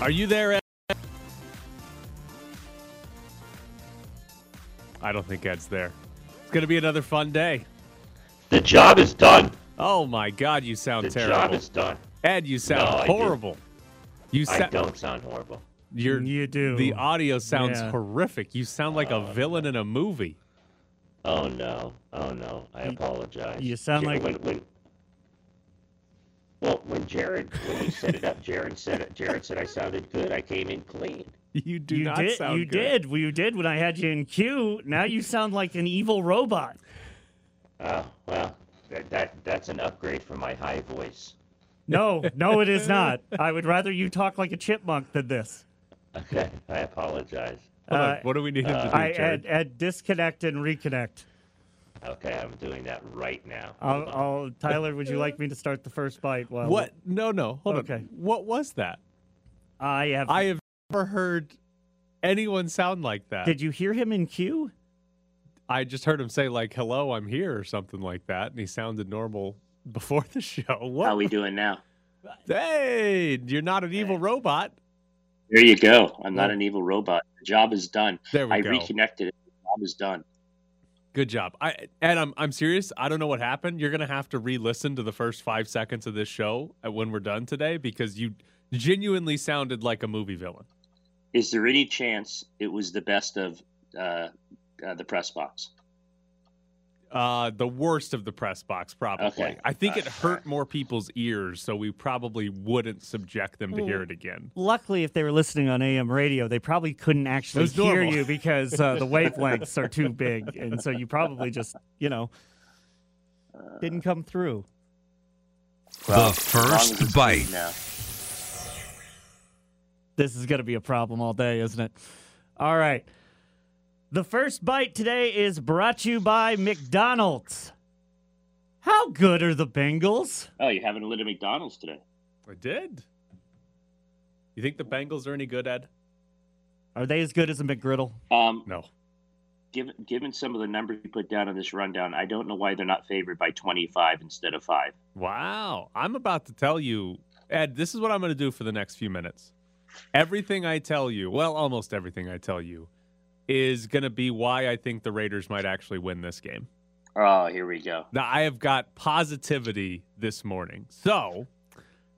Are you there, Ed? I don't think Ed's there. It's going to be another fun day. The job is done. Oh my God, you sound The terrible. The job is done. Ed, you sound No, I do. horrible. You I don't sound horrible. You're, You do. The audio sounds Yeah. horrific. You sound like a oh, villain in a movie. Oh no. Oh no. I apologize. you sound Jer- like- when, when, well, when Jared when he set it up, Jared said it. Jared said I sounded good. I came in clean. You do you not did. sound you good. did. Well, you did when I had you in queue. Now you sound like an evil robot. Oh well, that, that that's an upgrade from my high voice. No, no, it is not. I would rather you talk like a chipmunk than this. Okay, I apologize. Uh, What do we need him to do, I Jared? add, add disconnect and reconnect. Okay, I'm doing that right now. I'll, I'll, Tyler, would you like me to start the first bite? While what? No, no. Hold Okay. on. What was that? I have. I have never heard anyone sound like that. Did you hear him in queue? I just heard him say like "Hello, I'm here" or something like that, and he sounded normal before the show. What? How are we doing now? Hey, you're not an evil robot. There you go. I'm not an evil robot. The job is done. There we I go. reconnected. The job is done. Good job. I and I'm I'm serious. I don't know what happened. You're gonna have to re-listen to the first five seconds of this show when we're done today because you genuinely sounded like a movie villain. Is there any chance it was the best of uh, uh, the press box? Uh, the worst of the press box, probably. Okay. I think it Uh, hurt more people's ears, so we probably wouldn't subject them to Mm. hear it again. Luckily, if they were listening on AM radio, they probably couldn't actually hear normal. you because uh, the wavelengths are too big, and so you probably just, you know, didn't come through. Well, the as long as first bite. clean. This is going to be a problem all day, isn't it? All right. The first bite today is brought to you by McDonald's. How good are the Bengals? Oh, you haven't lit a McDonald's today? I did. You think the Bengals are any good, Ed? Are they as good as a McGriddle? Um, No. given given some of the numbers you put down on this rundown, I don't know why they're not favored by 25 instead of five. Wow. I'm about to tell you, Ed, this is what I'm going to do for the next few minutes. Everything I tell you, well, almost everything I tell you, is going to be why I think the Raiders might actually win this game. Oh, here we go. Now, I have got positivity this morning. So,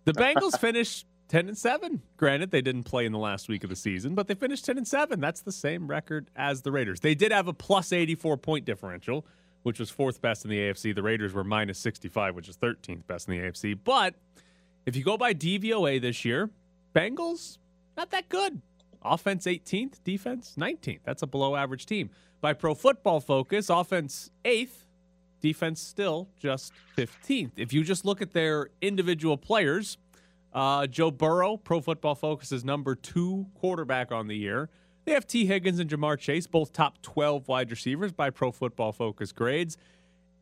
the Bengals finished 10 and 7. Granted, they didn't play in the last week of the season, but they finished 10 and 7. That's the same record as the Raiders. They did have a plus 84 point differential, which was fourth best in the AFC. The Raiders were minus 65, which is 13th best in the AFC. But if you go by DVOA this year, Bengals, not that good. Offense 18th, defense 19th. That's a below average team. By Pro Football Focus, offense 8th, defense still just 15th. If you just look at their individual players, uh, Joe Burrow, Pro Football Focus is number two quarterback on the year. They have Tee Higgins and Ja'Marr Chase, both top 12 wide receivers by Pro Football Focus grades.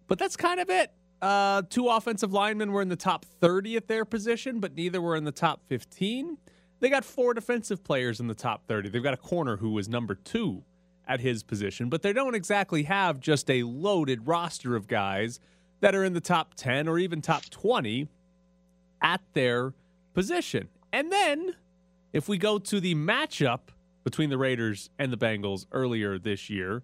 But that's kind of it. Uh, two offensive linemen were in the top 30 at their position, but neither were in the top 15. They got four defensive players in the top 30. They've got a corner who was number two at his position, but they don't exactly have just a loaded roster of guys that are in the top 10 or even top 20 at their position. And then if we go to the matchup between the Raiders and the Bengals earlier this year,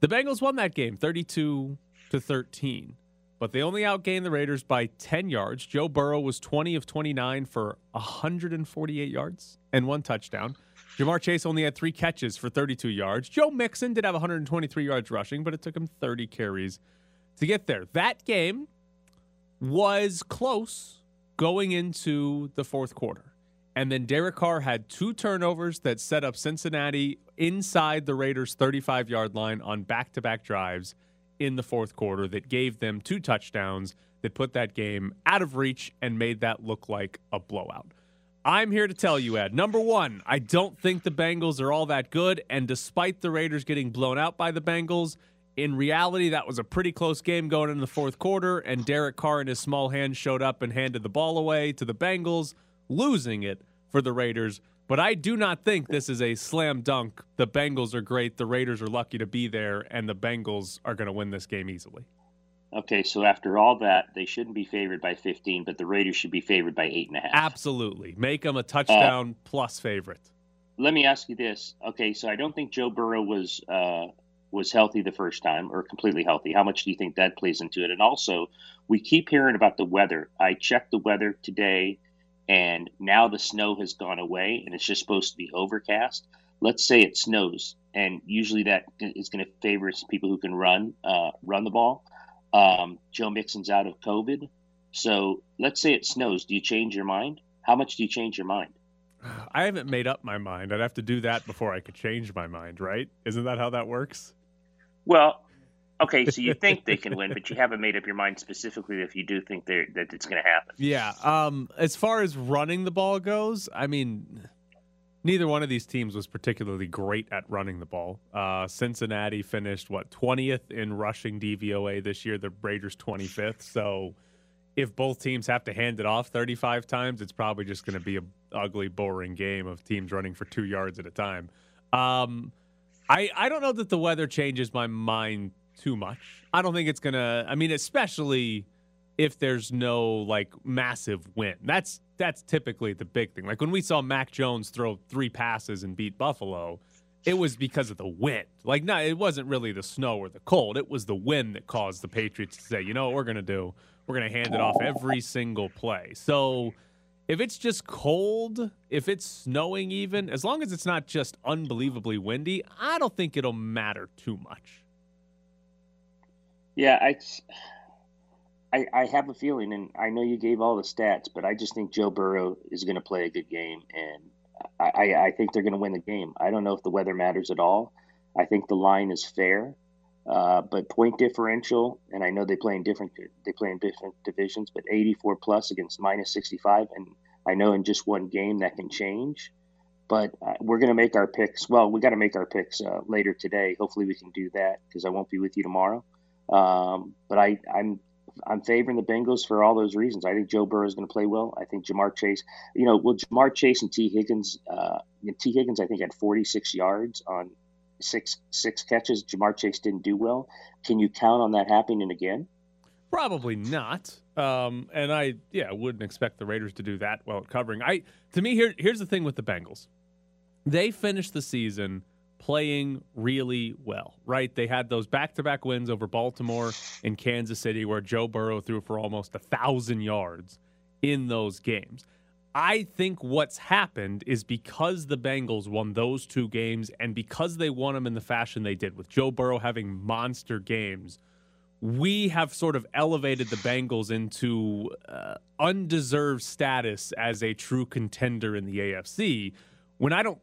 the Bengals won that game 32 to 13, but they only outgained the Raiders by 10 yards. Joe Burrow was 20 of 29 for 148 yards and one touchdown. Ja'Marr Chase only had three catches for 32 yards. Joe Mixon did have 123 yards rushing, but it took him 30 carries to get there. That game was close going into the fourth quarter. And then Derek Carr had two turnovers that set up Cincinnati inside the Raiders' 35 yard line on back to back drives in the fourth quarter that gave them two touchdowns that put that game out of reach and made that look like a blowout. I'm here to tell you, Ed. Number one, I don't think the Bengals are all that good. And despite the Raiders getting blown out by the Bengals, in reality, that was a pretty close game going into the fourth quarter. And Derek Carr and his small hands showed up and handed the ball away to the Bengals, losing it for the Raiders. But I do not think this is a slam dunk. The Bengals are great. The Raiders are lucky to be there, and the Bengals are going to win this game easily. Okay, so after all that, they shouldn't be favored by 15, but the Raiders should be favored by eight and a half. Absolutely. Make them a touchdown plus favorite. Let me ask you this. Okay, so I don't think Joe Burrow was uh, was healthy the first time or completely healthy. How much do you think that plays into it? And also, we keep hearing about the weather. I checked the weather today, and now the snow has gone away, and it's just supposed to be overcast. Let's say it snows, and usually that is going to favor people who can run uh, run the ball. Um, Joe Mixon's out of COVID, so let's say it snows. Do you change your mind? How much do you change your mind? I haven't made up my mind. I'd have to do that before I could change my mind, right? Isn't that how that works? Well, okay, so you think they can win, but you haven't made up your mind specifically if you do think that it's going to happen. Yeah. Um, as far as running the ball goes, I mean, neither one of these teams was particularly great at running the ball. Uh, Cincinnati finished what twentieth in rushing DVOA this year. The Raiders twenty fifth. So if both teams have to hand it off thirty five times, it's probably just going to be a ugly, boring game of teams running for two yards at a time. Um, I I don't know that the weather changes my mind too much. I don't think it's gonna. I mean, especially if there's no like massive wind. That's that's typically the big thing. Like when we saw Mac Jones throw three passes and beat Buffalo, it was because of the wind. Like no, it wasn't really the snow or the cold. It was the wind that caused the Patriots to say, you know what we're gonna do? We're gonna hand it off every single play. So if it's just cold, if it's snowing even, as long as it's not just unbelievably windy, I don't think it'll matter too much. Yeah, I, I, I have a feeling, and I know you gave all the stats, but I just think Joe Burrow is going to play a good game, and I, I think they're going to win the game. I don't know if the weather matters at all. I think the line is fair. Uh, but point differential, and I know they play in different they play in different divisions, but 84 plus against minus 65, and I know in just one game that can change. But uh, we're going to make our picks. Well, we got to make our picks uh, later today. Hopefully, we can do that because I won't be with you tomorrow. Um, but I, I'm I'm favoring the Bengals for all those reasons. I think Joe Burrow is going to play well. I think Ja'Marr Chase, you know, well, Ja'Marr Chase and Tee Higgins, uh, Tee Higgins, I think had 46 yards on six six catches. Ja'Marr Chase didn't do well. Can you count on that happening again? Probably not. Um, and I, yeah, wouldn't expect the Raiders to do that well at covering. I, to me, here, here's the thing with the Bengals. They finished the season playing really well, right? They had those back-to-back wins over Baltimore and Kansas City, where Joe Burrow threw for almost a thousand yards in those games. I think what's happened is because the Bengals won those two games and because they won them in the fashion they did, with Joe Burrow having monster games, we have sort of elevated the Bengals into uh, undeserved status as a true contender in the AFC when I don't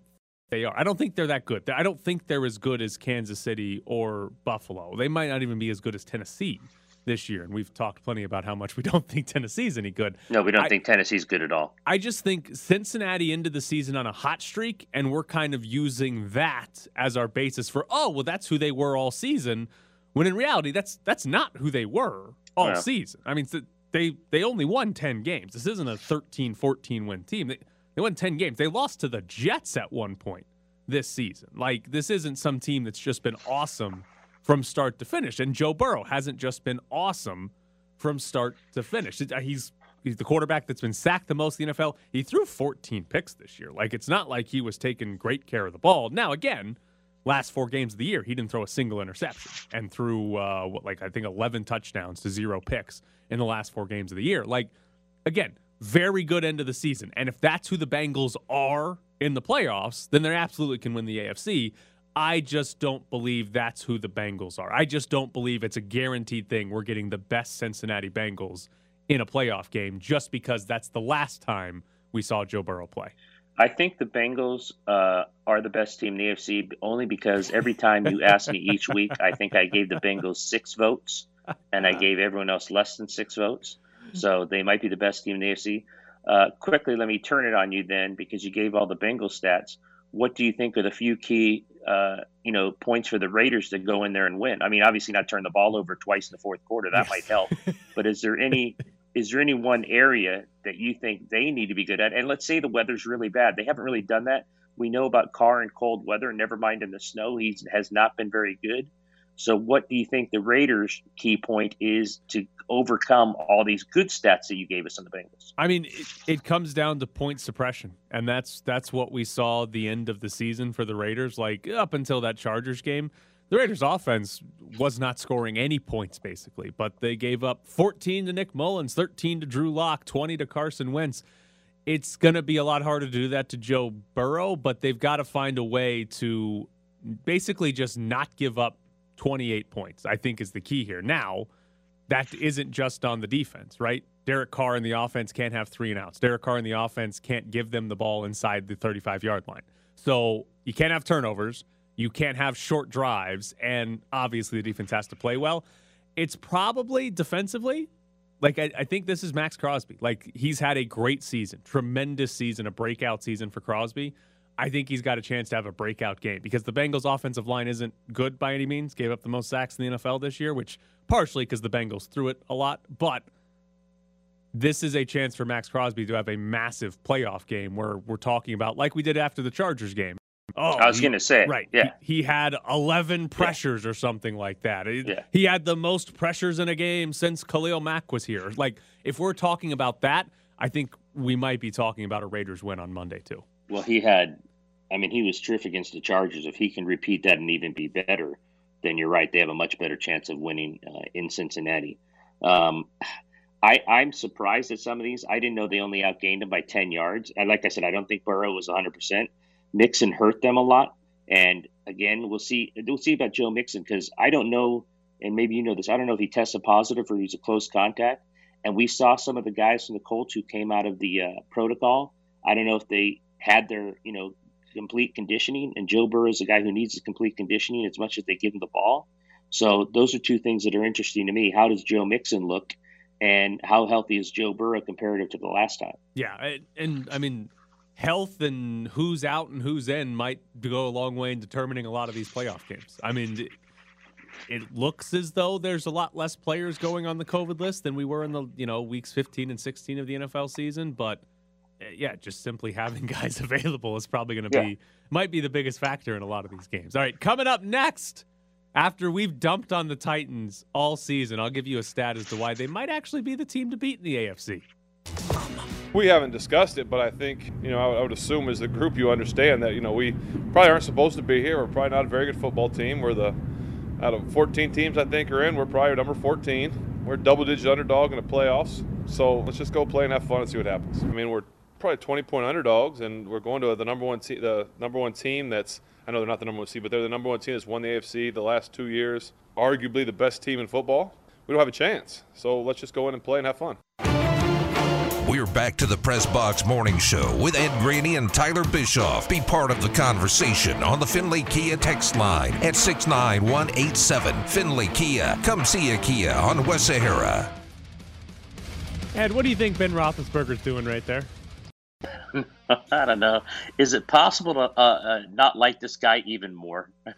they are. I don't think they're that good. I don't think they're as good as Kansas City or Buffalo. They might not even be as good as Tennessee this year, and we've talked plenty about how much we don't think Tennessee's any good. No, we don't I, think Tennessee's good at all. I just think Cincinnati into the season on a hot streak, and we're kind of using that as our basis for oh, well, that's who they were all season. When in reality, that's that's not who they were all yeah. season. I mean, they they only won 10 games. This isn't a 13, 14 win team. They, they won 10 games. They lost to the Jets at one point this season. Like, this isn't some team that's just been awesome from start to finish. And Joe Burrow hasn't just been awesome from start to finish. Uh, he's he's the quarterback that's been sacked the most in the NFL. He threw 14 picks this year. Like it's not like he was taking great care of the ball. Now again, last four games of the year, he didn't throw a single interception and threw uh, what like I think 11 touchdowns to zero picks in the last four games of the year. Like again, very good end of the season. And if that's who the Bengals are in the playoffs, then they absolutely can win the AFC. I just don't believe that's who the Bengals are. I just don't believe it's a guaranteed thing we're getting the best Cincinnati Bengals in a playoff game just because that's the last time we saw Joe Burrow play. I think the Bengals uh, are the best team in the AFC only because every time you ask me each week, I think I gave the Bengals six votes and I gave everyone else less than six votes. So they might be the best team in the AFC. Uh, quickly, let me turn it on you then because you gave all the Bengal stats. What do you think are the few key uh, you know, points for the Raiders to go in there and win. I mean, obviously not turn the ball over twice in the fourth quarter. That yes. might help. but is there any is there any one area that you think they need to be good at? And let's say the weather's really bad. They haven't really done that. We know about Carr and cold weather, never mind in the snow. He has not been very good. So, what do you think the Raiders' key point is to overcome all these good stats that you gave us on the Bengals? I mean, it, it comes down to point suppression, and that's that's what we saw the end of the season for the Raiders. Like up until that Chargers game, the Raiders' offense was not scoring any points basically, but they gave up 14 to Nick Mullens, 13 to Drew Lock, 20 to Carson Wentz. It's going to be a lot harder to do that to Joe Burrow, but they've got to find a way to basically just not give up 28 points. I think is the key here. Now, that isn't just on the defense, right? Derek Carr in the offense can't have three and outs. Derek Carr in the offense can't give them the ball inside the 35 yard line. So you can't have turnovers. You can't have short drives. And obviously, the defense has to play well. It's probably defensively. Like, I, I think this is Maxx Crosby. Like, he's had a great season, tremendous season, a breakout season for Crosby. I think he's got a chance to have a breakout game because the Bengals' offensive line isn't good by any means. Gave up the most sacks in the NFL this year, which partially because the Bengals threw it a lot, but this is a chance for Maxx Crosby to have a massive playoff game where we're talking about like we did after the Chargers game. Oh, I was going to say, Right. Yeah. He, he had 11 pressures or something like that. Yeah. He had the most pressures in a game since Khalil Mack was here. Like, if we're talking about that, I think we might be talking about a Raiders win on Monday, too. Well, he had, I mean, he was terrific against the Chargers. If he can repeat that and even be better, then you're right. They have a much better chance of winning uh, in Cincinnati. Um, I, I'm surprised at some of these. I didn't know they only outgained them by 10 yards. And like I said, I don't think Burrow was 100%. Mixon hurt them a lot. And again, we'll see. We'll see about Joe Mixon because I don't know, and maybe you know this. I don't know if he tested positive or he's a close contact. And we saw some of the guys from the Colts who came out of the uh, protocol. I don't know if they had their, you know, complete conditioning. And Joe Burrow is a guy who needs his complete conditioning as much as they give him the ball. So those are two things that are interesting to me. How does Joe Mixon look, and how healthy is Joe Burrow comparative to the last time? Yeah, and, I mean, health and who's out and who's in might go a long way in determining a lot of these playoff games. I mean, it, looks as though there's a lot less players going on the COVID list than we were in the you know weeks 15 and 16 of the NFL season, but Uh, yeah, just simply having guys available is probably going to Yeah. be might be the biggest factor in a lot of these games. All right, coming up next. After we've dumped on the Titans all season, I'll give you a stat as to why they might actually be the team to beat in the AFC. We haven't discussed it, but I think, you know, I would, I would assume as a group you understand that, you know, we probably aren't supposed to be here. We're probably not a very good football team. We're the, out of 14 teams I think are in, we're probably number 14. We're double digit underdog in the playoffs. So let's just go play and have fun and see what happens. I mean, we're probably 20 point underdogs, and we're going to the number one, te- the number one team that's, I know they're not the number one seed, but they're the number one team that's won the AFC the last two years, arguably the best team in football. We don't have a chance. So let's just go in and play and have fun. We're back to the Press Box Morning Show with Ed Graney and Tyler Bischoff. Be part of the conversation on the Findlay Kia text line at 69187. Findlay Kia. Come see a Kia on West Sahara. Ed, what do you think Ben Roethlisberger's doing right there? I don't know. Is it possible to uh, uh, not like this guy even more?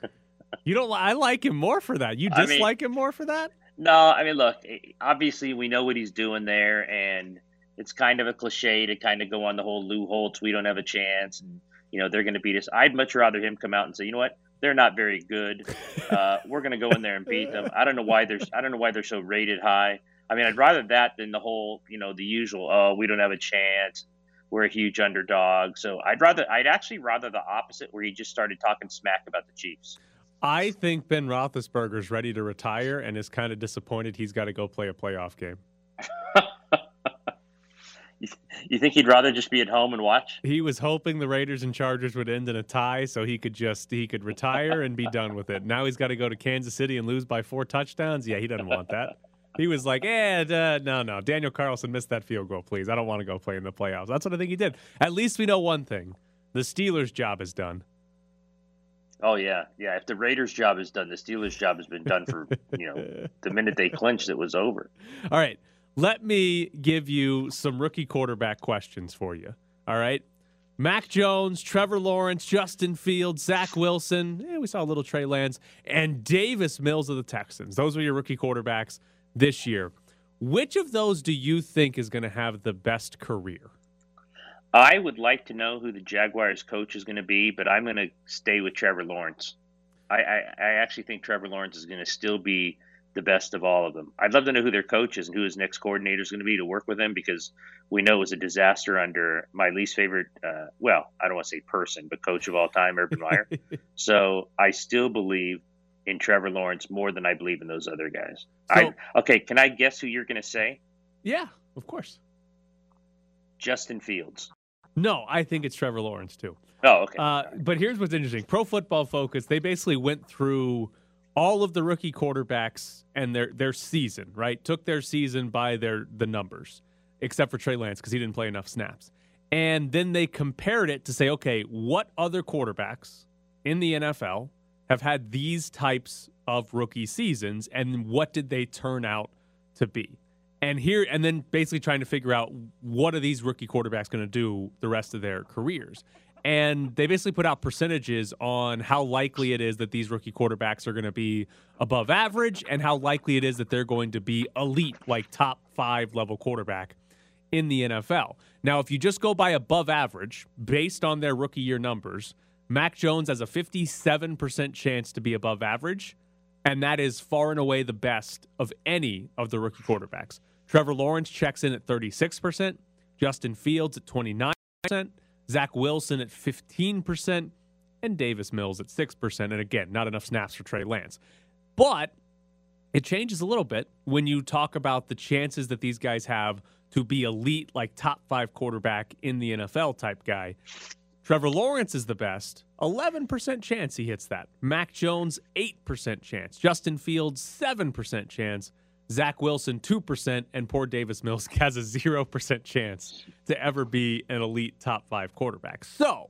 You don't. I like him more for that. You I mean- dislike him more for that? No, I mean, look, eh, obviously we know what he's doing there, and it's kind of a cliche to kind of go on the whole Lou Holtz, we don't have a chance, and, you know, they're going to beat us. I'd much rather him come out and say, you know what? They're not very good. Uh, we're going to go in there and beat them. I don't know why they're I don't know why they're so rated high. I mean, I'd rather that than the whole, you know, the usual. Oh, we don't have a chance. We're a huge underdog. So I'd rather I'd actually rather the opposite, where he just started talking smack about the Chiefs. I think Ben Roethlisberger's ready to retire and is kind of disappointed he's got to go play a playoff game. You, you think he'd rather just be at home and watch? He was hoping the Raiders and Chargers would end in a tie, so he could just he could retire and be done with it. Now he's got to go to Kansas City and lose by four touchdowns. Yeah, he doesn't want that. He was like, "Eh, duh, no, no. Daniel Carlson missed that field goal. Please, I don't want to go play in the playoffs." That's what I think he did. At least we know one thing: the Steelers' job is done. Oh yeah, yeah. If the Raiders' job is done, the Steelers' job has been done for you know the minute they clinched, it was over. All right. Let me give you some rookie quarterback questions for you. All right. Mac Jones, Trevor Lawrence, Justin Fields, Zach Wilson. eh, we saw a little Trey Lance, and Davis Mills of the Texans. Those were your rookie quarterbacks this year. Which of those do you think is going to have the best career? I would like to know who the Jaguars' coach is going to be, but I'm going to stay with Trevor Lawrence. I, I, I actually think Trevor Lawrence is going to still be the best of all of them. I'd love to know who their coach is and who his next coordinator is going to be to work with him because we know it was a disaster under my least favorite, uh, well, I don't want to say person, but coach of all time, Urban Meyer. so I still believe in Trevor Lawrence more than I believe in those other guys. So- I, okay, can I guess who you're going to say? Yeah, of course. Justin Fields. No, I think it's Trevor Lawrence too. Oh, okay. Uh, but here's what's interesting: Pro Football Focus they basically went through all of the rookie quarterbacks and their their season. Right, took their season by their the numbers, except for Trey Lance because he didn't play enough snaps. And then they compared it to say, okay, what other quarterbacks in the NFL have had these types of rookie seasons, and what did they turn out to be? And here, and then basically trying to figure out what are these rookie quarterbacks going to do the rest of their careers. And they basically put out percentages on how likely it is that these rookie quarterbacks are going to be above average and how likely it is that they're going to be elite, like top five level quarterback in the NFL. Now, if you just go by above average based on their rookie year numbers, Mac Jones has a 57% chance to be above average, and that is far and away the best of any of the rookie quarterbacks. Trevor Lawrence checks in at 36%, Justin Fields at 29%, Zach Wilson at 15%, and Davis Mills at 6%. And again, not enough snaps for Trey Lance. But it changes a little bit when you talk about the chances that these guys have to be elite, like top five quarterback in the NFL type guy. Trevor Lawrence is the best. 11% chance he hits that. Mac Jones, 8% chance. Justin Fields, 7% chance. Zach Wilson, 2%. And poor Davis Mills has a 0% chance to ever be an elite top five quarterback. So,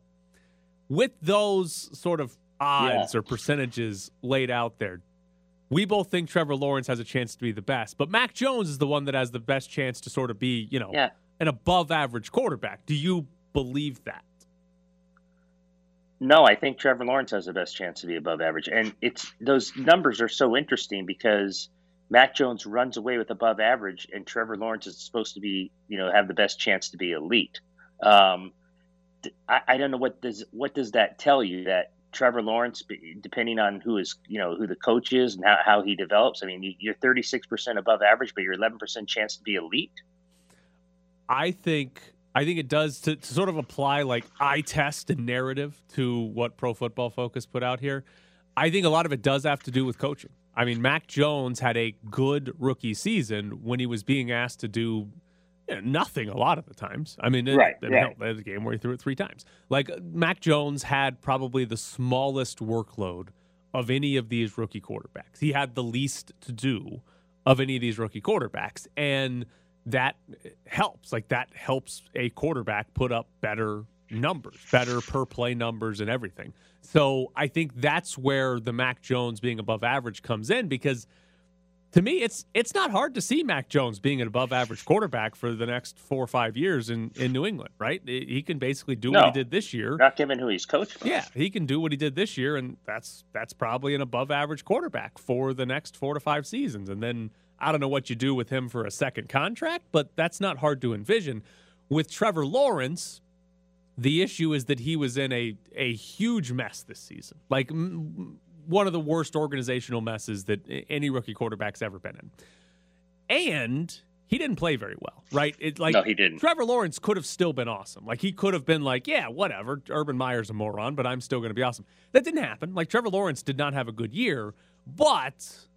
with those sort of odds or percentages laid out there, we both think Trevor Lawrence has a chance to be the best, but Mac Jones is the one that has the best chance to sort of be, you know, Yeah. an above average quarterback. Do you believe that? No, I think Trevor Lawrence has the best chance to be above average, and it's those numbers are so interesting because Mac Jones runs away with above average, and Trevor Lawrence is supposed to be, you know, have the best chance to be elite. Um, I, I don't know what does what does that tell you that Trevor Lawrence, depending on who is, you know, who the coach is and how, how he develops. I mean, you- you're 36 percent above average, but you're 11 percent chance to be elite. I think I think it does to, to sort of apply like eye test and narrative to what Pro Football Focus put out here. I think a lot of it does have to do with coaching. I mean, Mac Jones had a good rookie season when he was being asked to do you know, nothing a lot of the times. I mean, it- Right, I mean, right. hell, a game where he threw it three times. Like Mac Jones had probably the smallest workload of any of these rookie quarterbacks. He had the least to do of any of these rookie quarterbacks, and that helps. Like that helps a quarterback put up better numbers, better per play numbers, and everything. So I think that's where the Mac Jones being above average comes in because to me, it's it's not hard to see Mac Jones being an above average quarterback for the next four or five years in, in New England, right? He can basically do what he did this year. Not given who he's coached. by. Yeah, he can do what he did this year, and that's that's probably an above average quarterback for the next four to five seasons. And then I don't know what you do with him for a second contract, but that's not hard to envision. With Trevor Lawrence, the issue is that he was in a a huge mess this season, like m- one of the worst organizational messes that any rookie quarterback's ever been in, and he didn't play very well, right? It like No, he didn't. Trevor Lawrence could have still been awesome. Like he could have been like, yeah, whatever. Urban Meyer's a moron, but I'm still going to be awesome. That didn't happen. Like Trevor Lawrence did not have a good year, but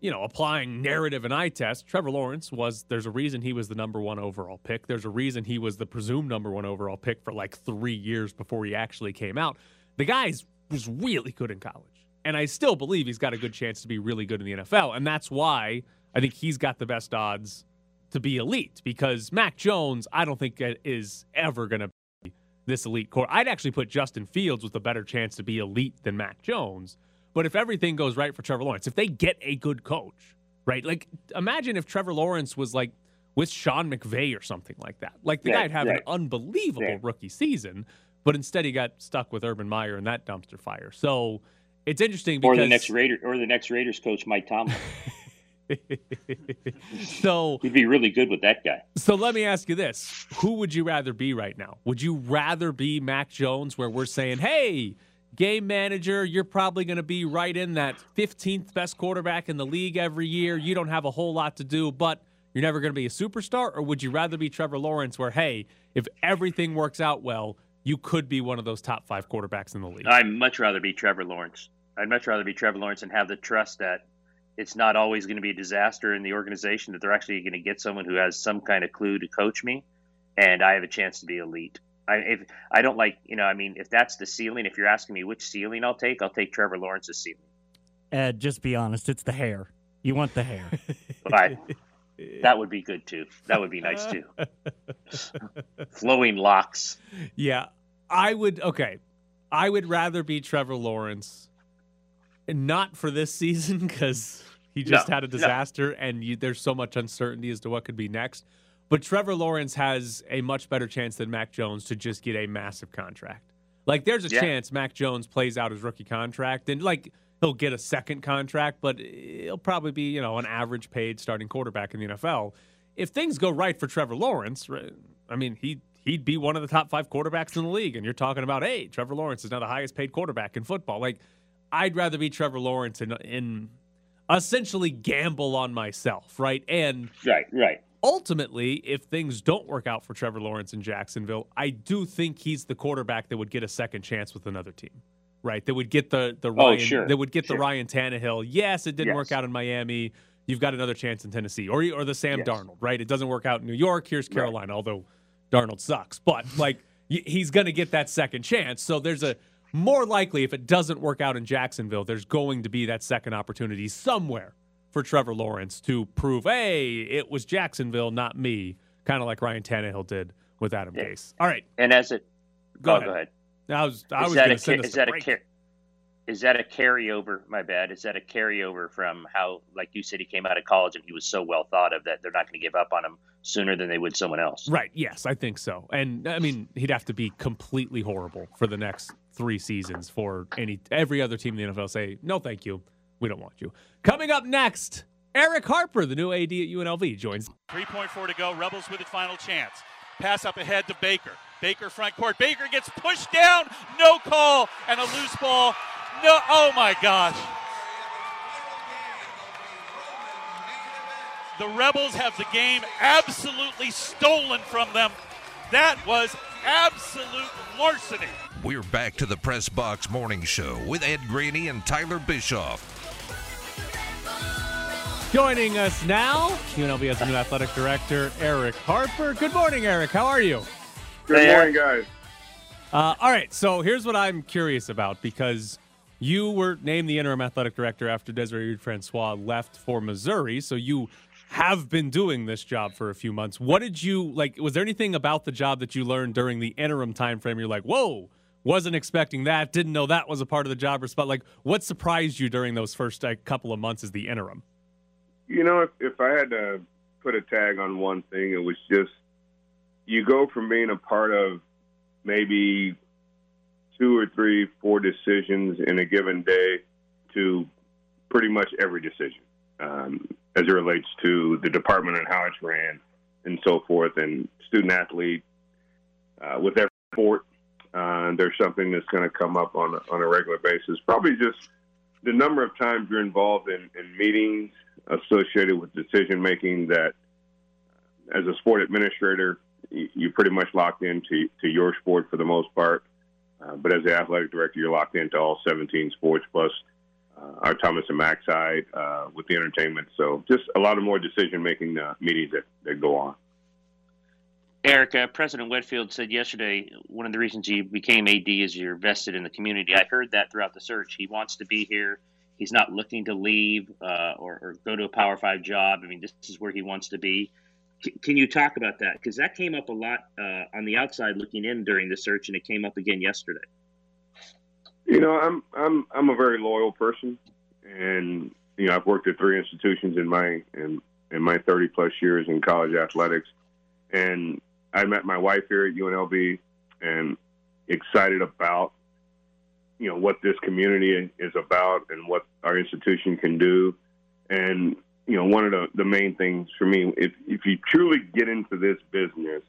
you know, applying narrative and eye test, Trevor Lawrence was there's a reason he was the number 1 overall pick. There's a reason he was the presumed number 1 overall pick for like 3 years before he actually came out. The guy's was really good in college. And I still believe he's got a good chance to be really good in the NFL, and that's why I think he's got the best odds to be elite because Mac Jones, I don't think uh, is ever going to be this elite core. I'd actually put Justin Fields with a better chance to be elite than Mac Jones. But if everything goes right for Trevor Lawrence, if they get a good coach, right? Like imagine if Trevor Lawrence was like with Sean McVay or something like that. Like the Right, guy'd have right. an unbelievable Right. rookie season, but instead he got stuck with Urban Meyer and that dumpster fire. So it's interesting because Or the next Raider, or the next Raiders coach, Mike Tomlin. so He'd be really good with that guy. So let me ask you this: Who would you rather be right now? Would you rather be Mac Jones, where we're saying, "Hey, game manager. You're probably going to be right in that 15th best quarterback in the league every year. You don't have a whole lot to do, but you're never going to be a superstar? Or would you rather be Trevor Lawrence, where, hey, if everything works out well, you could be one of those top five quarterbacks in the league? I'd much rather be Trevor Lawrence. I'd much rather be Trevor Lawrence and have the trust that it's not always going to be a disaster in the organization, that they're actually going to get someone who has some kind of clue to coach me, and I have a chance to be elite. I, if, I don't like, you know, I mean, if that's the ceiling, if you're asking me which ceiling I'll take, I'll take Trevor Lawrence's ceiling. Ed, just be honest. It's the hair. You want the hair. But that would be good too. That would be nice too. Flowing locks. Yeah, I would. Okay, I would rather be Trevor Lawrence, and not for this season because he just No, had a no. disaster, and you, there's so much uncertainty as to what could be next. But Trevor Lawrence has a much better chance than Mac Jones to just get a massive contract. Like, there's a Yeah. chance Mac Jones plays out his rookie contract, and like he'll get a second contract, but he'll probably be you know an average paid starting quarterback in the NFL. If things go right for Trevor Lawrence, I mean he he'd be one of the top five quarterbacks in the league, and you're talking about hey, Trevor Lawrence is now the highest paid quarterback in football. Like, I'd rather be Trevor Lawrence and in essentially gamble on myself, right? And Right, right. ultimately, if things don't work out for Trevor Lawrence in Jacksonville, I do think he's the quarterback that would get a second chance with another team. Right? That would get the the Ryan, Oh, Ryan sure, that would get the. Ryan Tannehill. Yes, it didn't Yes. work out in Miami. You've got another chance in Tennessee. Or or the Sam Yes. Darnold, right? It doesn't work out in New York. Here's Right. Carolina, although Darnold sucks. But like he's going to get that second chance. So there's a more likely if it doesn't work out in Jacksonville, there's going to be that second opportunity somewhere for Trevor Lawrence to prove, hey, it was Jacksonville, not me, kind of like Ryan Tannehill did with Adam Yeah. Gase. All right, And as it go oh, ahead. go ahead. I was I is was going to send us is that a break. car- is that a carryover? My bad. Is that a carryover from how, like you said, he came out of college and he was so well thought of that they're not going to give up on him sooner than they would someone else. Right. Yes, I think so. And I mean, he'd have to be completely horrible for the next three seasons for any every other team in the NFL say no, thank you, we don't want you. Coming up next, Erick Harper, the new AD at UNLV, joins 3.4 to go. Rebels with a final chance. Pass up ahead to Baker. Baker front court. Baker gets pushed down. No call. And a loose ball. No. Oh my gosh. The Rebels have the game absolutely stolen from them. That was absolute larceny. We're back to the Press Box Morning Show with Ed Graney and Tyler Bischoff. joining us now. UNLV has a new athletic director, Erick Harper. Good morning, Erick. How are you? Good Hey, morning, guys. Uh, all right, so here's what I'm curious about because you were named the interim athletic director after Desiree Reed Francois left for Missouri, so you have been doing this job for a few months. What did you like? Was there anything about the job that you learned during the interim time frame? You're like, whoa, wasn't expecting that, didn't know that was a part of the job or spot. Like, what surprised you during those first like, couple of months as the interim? You know, if, if I had to put a tag on one thing, it was just you go from being a part of maybe two or three, four decisions in a given day to pretty much every decision um, as it relates to the department and how it's ran and so forth, and student athlete. Uh, with every sport, uh, there's something that's going to come up on on a regular basis. Probably just the number of times you're involved in, in meetings associated with decision making that as a sport administrator you- you're pretty much locked into to your sport for the most part. Uh, but as the athletic director you're locked into all 17 sports plus uh, our Thomas and Mack side uh, with the entertainment. So just a lot of more decision making uh, meetings that, that go on Erick, uh, President Whitfield said yesterday one of the reasons you became AD is you're vested in the community. I heard that throughout the search. He wants to be here. He's not looking to leave uh, or, or go to a Power Five job. I mean, this is where he wants to be. C- can you talk about that? Because that came up a lot uh, on the outside looking in during the search, and it came up again yesterday. You know, I'm I'm I'm a very loyal person, and you know, I've worked at three institutions in my in in my 30 plus years in college athletics, and I met my wife here at UNLV, and excited about you know what this community is about and what our institution can do, and you know, one of the the main things for me, if if you truly get into this business,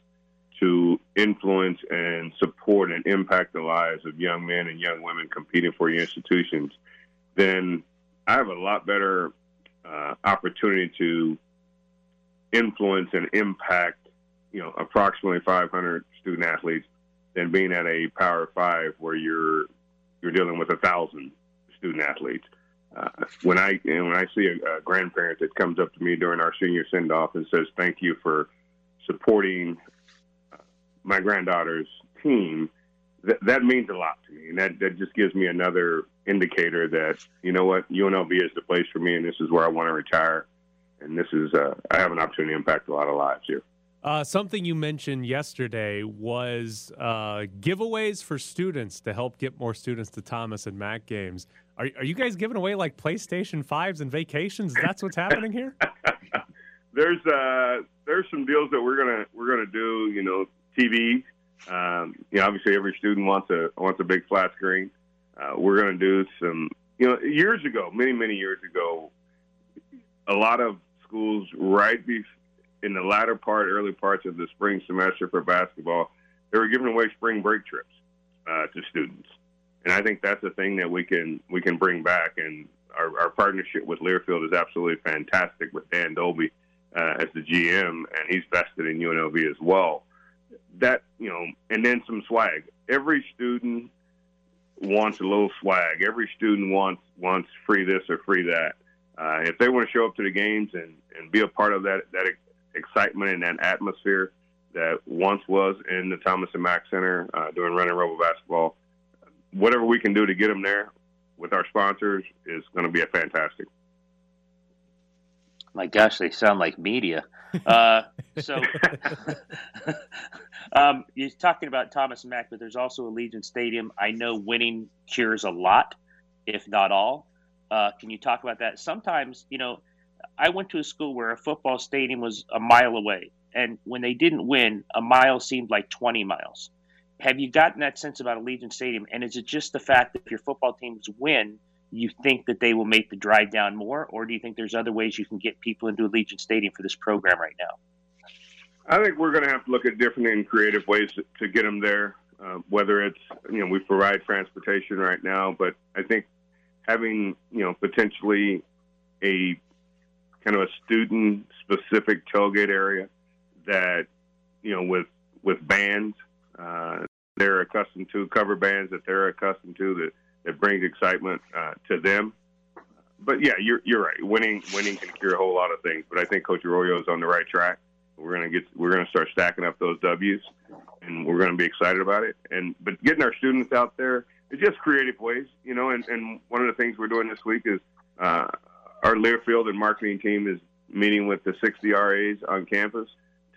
to influence and support and impact the lives of young men and young women competing for your institutions, then I have a lot better uh, opportunity to influence and impact, you know, approximately 500 student athletes than being at a Power Five where you're you're dealing with a thousand student athletes. Uh, when I when I see a, a grandparent that comes up to me during our senior send off and says, "Thank you for supporting uh, my granddaughter's team," that that means a lot to me, and that that just gives me another indicator that you know what UNLV is the place for me, and this is where I want to retire, and this is uh, I have an opportunity to impact a lot of lives here. Uh, something you mentioned yesterday was uh, giveaways for students to help get more students to Thomas and Mack games. Are, are you guys giving away like PlayStation fives and vacations? That's what's happening here. there's uh, there's some deals that we're gonna we're gonna do. You know, TV. Um, you know, obviously every student wants a wants a big flat screen. Uh, we're gonna do some. You know, years ago, many many years ago, a lot of schools right before in the latter part, early parts of the spring semester for basketball, they were giving away spring break trips uh, to students, and I think that's a thing that we can we can bring back. And our, our partnership with Learfield is absolutely fantastic with Dan Dolby uh, as the GM, and he's vested in UNLV as well. That you know, and then some swag. Every student wants a little swag. Every student wants wants free this or free that. Uh, if they want to show up to the games and, and be a part of that that excitement and that atmosphere that once was in the Thomas and Mack Center uh, during running Rebel basketball. Whatever we can do to get them there with our sponsors is going to be a fantastic. My gosh, they sound like media. Uh, so um, you're talking about Thomas and Mack, but there's also Allegiant Stadium. I know winning cures a lot, if not all. Uh, can you talk about that? Sometimes, you know, I went to a school where a football stadium was a mile away, and when they didn't win, a mile seemed like 20 miles. Have you gotten that sense about Allegiant Stadium? And is it just the fact that if your football teams win, you think that they will make the drive down more, or do you think there's other ways you can get people into Allegiant Stadium for this program right now? I think we're going to have to look at different and creative ways to, get them there. Uh, whether it's you know we provide transportation right now, but I think having you know potentially a kind of a student specific tailgate area that you know with with bands uh, they're accustomed to cover bands that they're accustomed to that that brings excitement uh, to them. But yeah, you're you're right. Winning winning can cure a whole lot of things. But I think Coach Arroyo is on the right track. We're gonna get we're gonna start stacking up those W's, and we're gonna be excited about it. And but getting our students out there, it's just creative ways, you know. And and one of the things we're doing this week is uh, our Learfield and marketing team is meeting with the 60 RAs on campus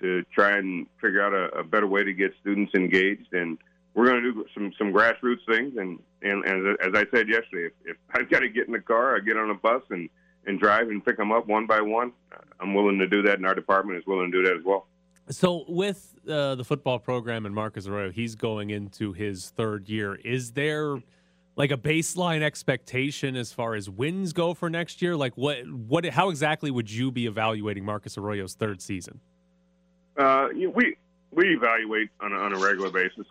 to try and figure out a, a better way to get students engaged. And we're going to do some some grassroots things. And and, and as I said yesterday, if, if I've got to get in the car, I get on a bus and and drive and pick them up one by one. I'm willing to do that, and our department is willing to do that as well. So, with uh, the football program and Marcus Arroyo, he's going into his third year. Is there like a baseline expectation as far as wins go for next year? Like what what how exactly would you be evaluating Marcus Arroyo's third season? Uh, we we evaluate on a, on a regular basis,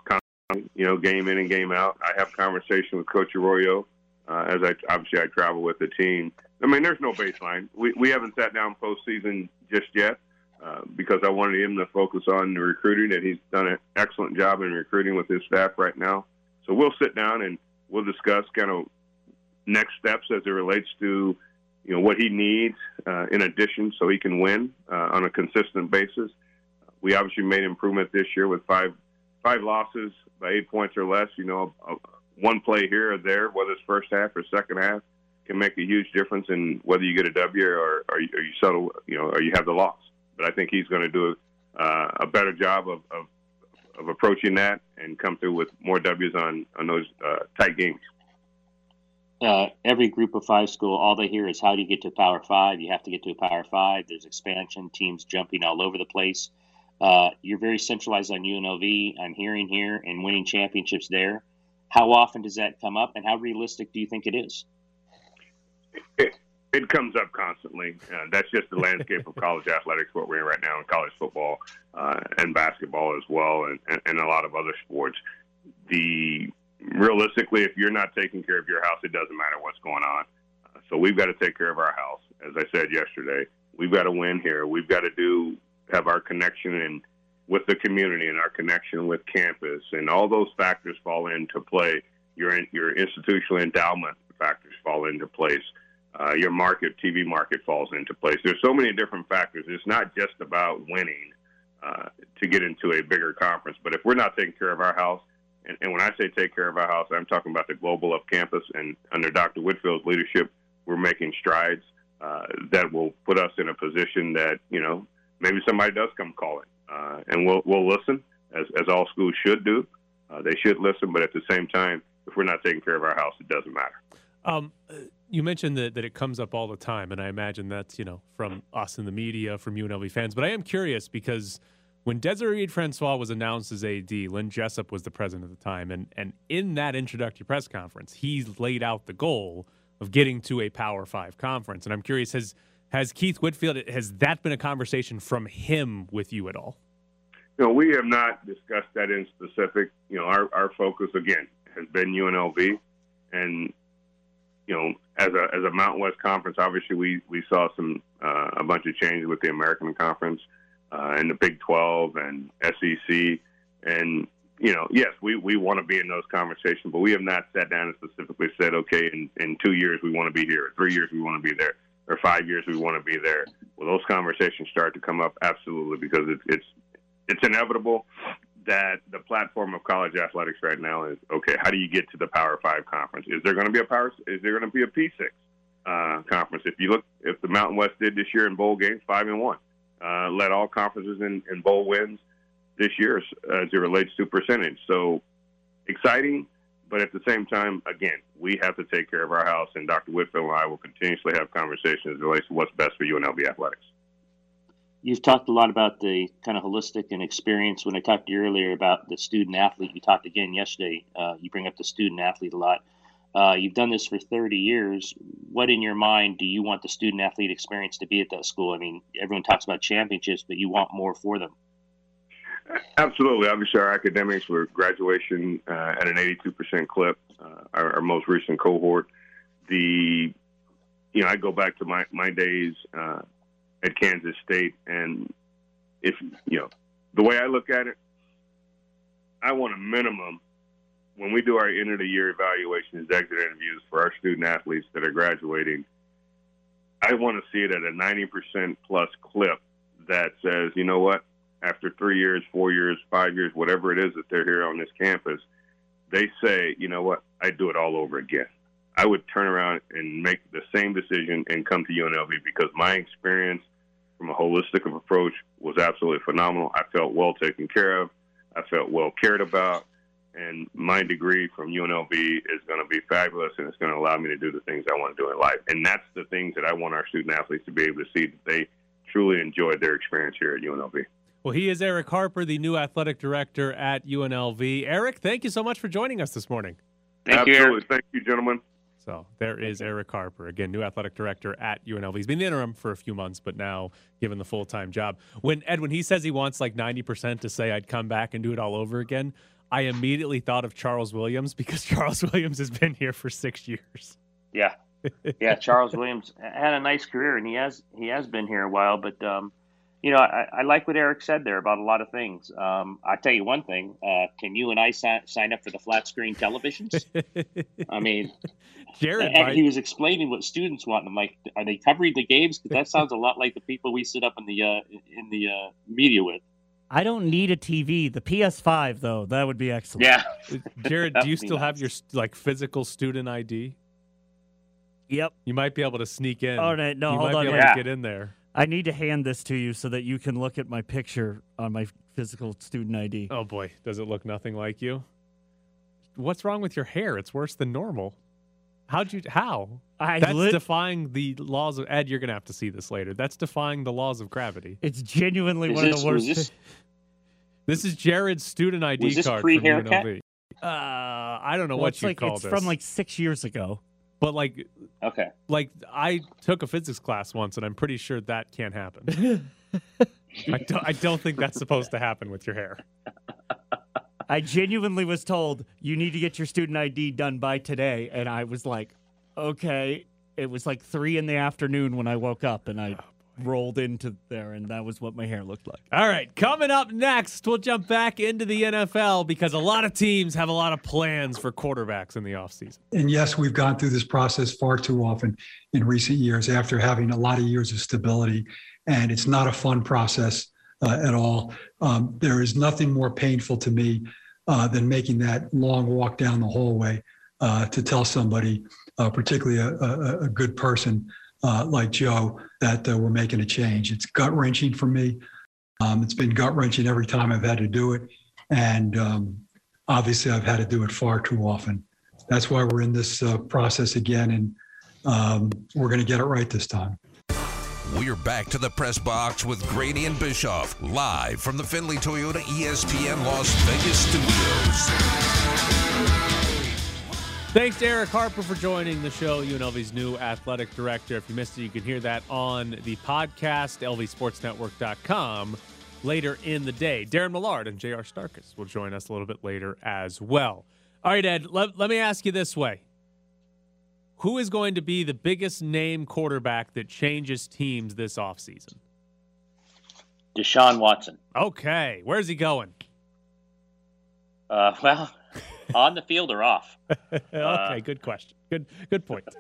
you know, game in and game out. I have conversation with Coach Arroyo uh, as I obviously I travel with the team. I mean, there's no baseline. We we haven't sat down postseason just yet. Uh, because I wanted him to focus on the recruiting, and he's done an excellent job in recruiting with his staff right now. So we'll sit down and we'll discuss kind of next steps as it relates to you know what he needs uh, in addition so he can win uh, on a consistent basis. We obviously made improvement this year with five five losses by eight points or less. You know, a, a, one play here or there, whether it's first half or second half, can make a huge difference in whether you get a W or, or, you, or you settle, you know, or you have the loss. But I think he's going to do uh, a better job of, of of approaching that and come through with more W's on on those uh, tight games. Uh, every group of five school, all they hear is how do you get to Power Five? You have to get to a Power Five. There's expansion, teams jumping all over the place. Uh, you're very centralized on UNLV. I'm hearing here and winning championships there. How often does that come up, and how realistic do you think it is? It, it comes up constantly. Uh, that's just the landscape of college athletics, what we're in right now in college football uh, and basketball as well, and, and, and a lot of other sports. The realistically, if you're not taking care of your house, it doesn't matter what's going on. Uh, so we've got to take care of our house. As I said yesterday, we've got to win here. We've got to do have our connection and with the community and our connection with campus, and all those factors fall into play. Your your institutional endowment factors fall into place. Uh, your market, TV market, falls into place. There's so many different factors. It's not just about winning uh, to get into a bigger conference. But if we're not taking care of our house, and, and when I say take care of our house, I'm talking about the global up campus. And under Dr. Whitfield's leadership, we're making strides uh, that will put us in a position that you know maybe somebody does come calling, uh, and we'll we'll listen as as all schools should do. Uh, they should listen, but at the same time, if we're not taking care of our house, it doesn't matter. Um, you mentioned that, that it comes up all the time, and I imagine that's you know from us in the media, from UNLV fans. But I am curious because when Desiree Francois was announced as AD, Len Jessup was the president at the time, and and in that introductory press conference, he laid out the goal of getting to a Power Five conference. And I'm curious, has has Keith Whitfield has that been a conversation from him with you at all? You know, we have not discussed that in specific. You know, our our focus again has been UNLV, and you know, as a as a Mountain West conference, obviously we we saw some uh, a bunch of changes with the American Conference uh, and the Big Twelve and SEC, and you know, yes, we we want to be in those conversations, but we have not sat down and specifically said, okay, in in two years we want to be here, or three years we want to be there, or five years we want to be there. Well, those conversations start to come up absolutely because it's it's it's inevitable that the platform of college athletics right now is okay. How do you get to the Power Five conference? Is there going to be a Power? Is there going to be a P six uh, conference? If you look, if the Mountain West did this year in bowl games, five and one, uh, led all conferences in, in bowl wins this year as it relates to percentage. So exciting, but at the same time, again, we have to take care of our house, and Dr. Whitfield and I will continuously have conversations as relates to what's best for UNLV athletics you've talked a lot about the kind of holistic and experience. When I talked to you earlier about the student athlete, you talked again yesterday. Uh, you bring up the student athlete a lot. Uh, you've done this for 30 years. What in your mind do you want the student athlete experience to be at that school? I mean, everyone talks about championships, but you want more for them. Absolutely. Obviously, our academics were graduation uh, at an 82% clip, uh, our, our, most recent cohort. The, you know, I go back to my, my days uh, at Kansas State. And if, you know, the way I look at it, I want a minimum when we do our end of the year evaluations, exit interviews for our student athletes that are graduating. I want to see it at a 90% plus clip that says, you know what, after three years, four years, five years, whatever it is that they're here on this campus, they say, you know what, I'd do it all over again. I would turn around and make the same decision and come to UNLV because my experience from a holistic approach was absolutely phenomenal. I felt well taken care of. I felt well cared about. And my degree from UNLV is going to be fabulous and it's going to allow me to do the things I want to do in life. And that's the things that I want our student athletes to be able to see that they truly enjoyed their experience here at UNLV. Well, he is Erick Harper, the new athletic director at UNLV. Erick, thank you so much for joining us this morning. Thank Absolutely. you. Thank you, gentlemen. So there is Erick Harper, again, new athletic director at UNLV. He's been the interim for a few months, but now given the full time job. When Ed, when he says he wants like 90% to say I'd come back and do it all over again, I immediately thought of Charles Williams because Charles Williams has been here for six years. Yeah. Yeah, Charles Williams had a nice career and he has he has been here a while, but um, you know, I, I, like what Erick said there about a lot of things. Um, I tell you one thing: uh, can you and I sign, sign up for the flat screen televisions? I mean, Jared, and he was explaining what students want. And I'm like, are they covering the games? Because that sounds a lot like the people we sit up in the uh, in the uh, media with. I don't need a TV. The PS5 though, that would be excellent. Yeah, Jared, do you still nice. have your like physical student ID? Yep. You might be able to sneak in. Oh no, no you hold might on. Be able yeah. to get in there. I need to hand this to you so that you can look at my picture on my physical student ID. Oh boy, does it look nothing like you? What's wrong with your hair? It's worse than normal. How'd you? How? I That's lit- defying the laws of Ed. You're gonna have to see this later. That's defying the laws of gravity. It's genuinely Is one this- of the worst. this- This is Jared's student ID card from pre-haircut? UNLV. Uh, I don't know Well, what you like call it's this. from like six years ago. But like, Okay. like I took a physics class once, and I'm pretty sure that can't happen. I don't. I don't think that's supposed to happen with your hair. I genuinely was told you need to get your student ID done by today, and I was like, okay. It was like three in the afternoon when I woke up, and I oh, rolled into there, and that was what my hair looked like. All right, coming up next, we'll jump back into the NFL because a lot of teams have a lot of plans for quarterbacks in the offseason. And yes, we've gone through this process far too often in recent years after having a lot of years of stability. And it's not a fun process uh, at all. Um, there is nothing more painful to me uh, than making that long walk down the hallway uh, to tell somebody, uh, particularly a, a, a good person uh, like Joe, that uh, we're making a change. It's gut wrenching for me. Um, it's been gut wrenching every time I've had to do it. And um, obviously, I've had to do it far too often. That's why we're in this uh, process again, and um, we're going to get it right this time. We're back to the press box with Grady and Bischoff live from the Findlay Toyota ESPN Las Vegas studios. Thanks to Erick Harper for joining the show, UNLV's new athletic director. If you missed it, you can hear that on the podcast, lvsportsnetwork.com, later in the day. Darren Millard and J.R. Starkus will join us a little bit later as well. All right, Ed, let, let me ask you this way Who is going to be the biggest name quarterback that changes teams this offseason? Deshaun Watson. Okay, where's he going? Uh, well, on the field or off? okay, good question. Good, good point.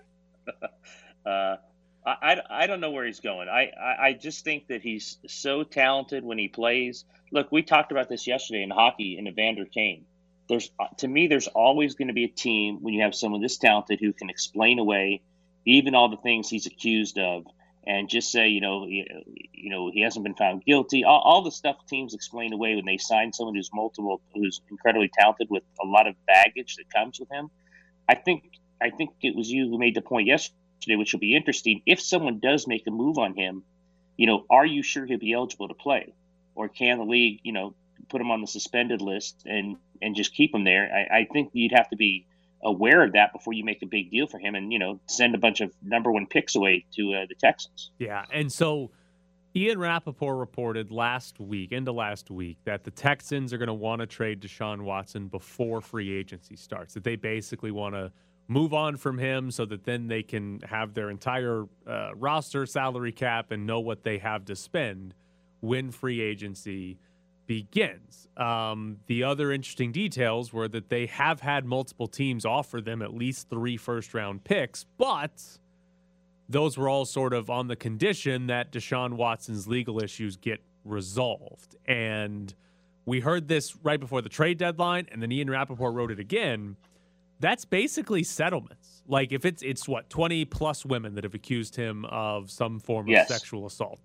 Uh, I, I, I don't know where he's going. I, I, I just think that he's so talented when he plays. Look, we talked about this yesterday in hockey in Evander Kane. There's uh, to me, there's always going to be a team when you have someone this talented who can explain away even all the things he's accused of, and just say, you know, you, you know, he hasn't been found guilty. All, all the stuff teams explain away when they sign someone who's multiple, who's incredibly talented with a lot of baggage that comes with him. I think I think it was you who made the point yesterday, which will be interesting. If someone does make a move on him, you know, are you sure he'll be eligible to play, or can the league, you know, put him on the suspended list and and just keep him there? I, I think you'd have to be aware of that before you make a big deal for him, and you know, send a bunch of number one picks away to uh, the Texans. Yeah, and so Ian Rapoport reported last week, into last week, that the Texans are going to want to trade Deshaun Watson before free agency starts. That they basically want to move on from him so that then they can have their entire uh, roster, salary cap, and know what they have to spend when free agency begins. Um, the other interesting details were that they have had multiple teams offer them at least three first round picks, but those were all sort of on the condition that Deshaun Watson's legal issues get resolved. And we heard this right before the trade deadline, and then Ian Rapoport wrote it again. That's basically settlements. Like if it's it's what, 20 plus women that have accused him of some form Yes. of sexual assault.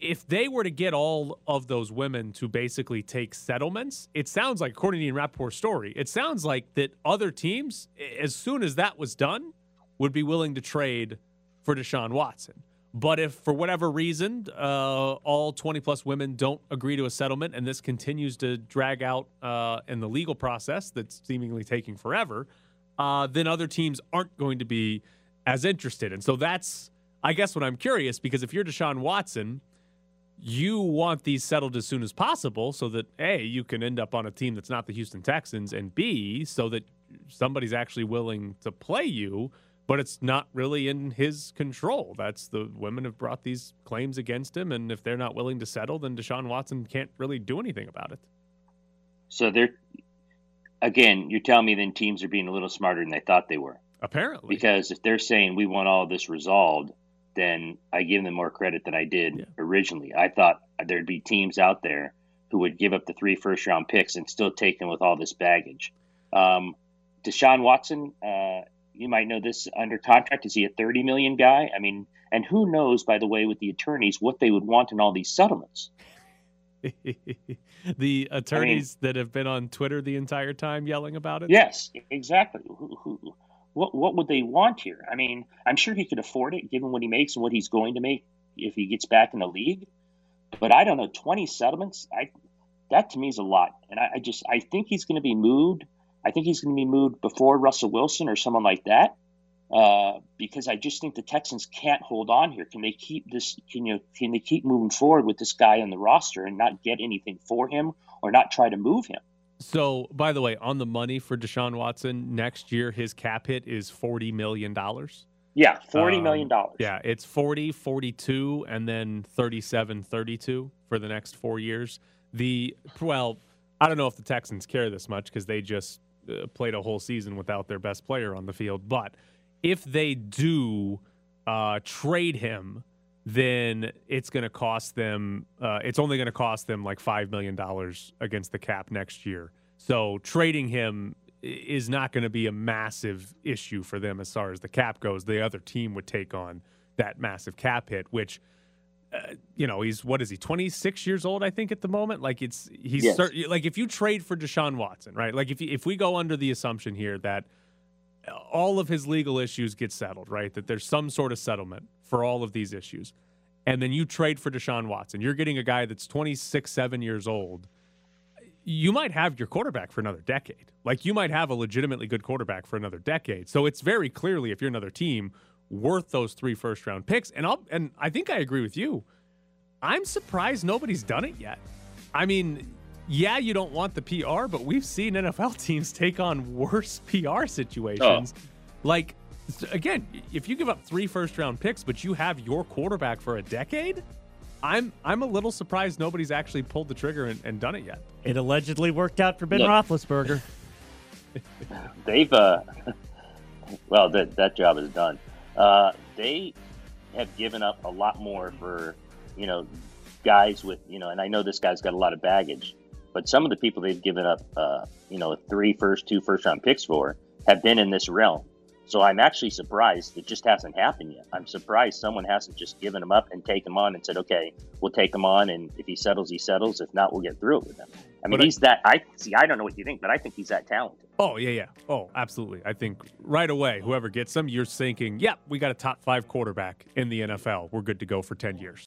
If they were to get all of those women to basically take settlements, it sounds like, according to Ian Rapoport's story, it sounds like that other teams, as soon as that was done, would be willing to trade for Deshaun Watson. But if for whatever reason uh, all 20 plus women don't agree to a settlement and this continues to drag out uh, in the legal process that's seemingly taking forever, uh, then other teams aren't going to be as interested. And so that's, I guess, what I'm curious because if you're Deshaun Watson, you want these settled as soon as possible so that A, you can end up on a team that's not the Houston Texans, and B, so that somebody's actually willing to play you, but it's not really in his control. That's the women have brought these claims against him, and if they're not willing to settle, then Deshaun Watson can't really do anything about it. So they're again, you're telling me then teams are being a little smarter than they thought they were. Apparently. Because if they're saying we want all this resolved, then I give them more credit than I did Yeah. originally. I thought there'd be teams out there who would give up the three first round picks and still take them with all this baggage. Um, Deshaun Watson, uh, you might know this under contract. Is he a 30 million guy? I mean, and who knows, by the way, with the attorneys, what they would want in all these settlements. the attorneys that have been on Twitter the entire time yelling about it. Yes, exactly. Who, who, what what would they want here? I mean, I'm sure he could afford it given what he makes and what he's going to make if he gets back in the league. But I don't know, 20 settlements. I that to me is a lot, and I, I just I think he's going to be moved. I think he's going to be moved before Russell Wilson or someone like that. uh, because I just think the Texans can't hold on here. Can they keep this? Can you? Can they keep moving forward with this guy on the roster and not get anything for him or not try to move him? So, by the way, on the money for Deshaun Watson next year, his cap hit is forty million dollars. Yeah, forty million dollars. Um, yeah, it's 40, 42, and then 37, 32 for the next four years. The well, I don't know if the Texans care this much because they just uh, played a whole season without their best player on the field. But if they do uh, trade him, then it's going to cost them. Uh, it's only going to cost them like five million dollars against the cap next year. So trading him is not going to be a massive issue for them as far as the cap goes. The other team would take on that massive cap hit, which. Uh, you know he's what is he 26 years old I think at the moment like it's he's Yes. cer- like if you trade for Deshaun Watson right like if you, if we go under the assumption here that all of his legal issues get settled, right? That there's some sort of settlement for all of these issues. And then you trade for Deshaun Watson. You're getting a guy that's 26, 7 years old. You might have your quarterback for another decade. Like you might have a legitimately good quarterback for another decade. So it's very clearly, if you're another team, worth those three first round picks. And I'll and I think I agree with you. I'm surprised nobody's done it yet. I mean, yeah, you don't want the PR, but we've seen NFL teams take on worse PR situations. Like, again, if you give up three first round picks, but you have your quarterback for a decade, I'm I'm a little surprised nobody's actually pulled the trigger and, and done it yet. It allegedly worked out for Ben Look. Roethlisberger. They've uh, well, that that job is done. Uh, they have given up a lot more for you know guys with you know, and I know this guy's got a lot of baggage, but some of the people they've given up, uh, you know, three first, two first round picks for have been in this realm. So I'm actually surprised it just hasn't happened yet. I'm surprised someone hasn't just given him up and taken him on and said, okay, we'll take him on, and if he settles, he settles. If not, we'll get through it with him. I mean, But I- he's that. I see. I don't know what you think, but I think he's that talented. Oh yeah, yeah. Oh, absolutely. I think right away, whoever gets them, you're thinking, yep, we got a top five quarterback in the NFL. We're good to go for ten years.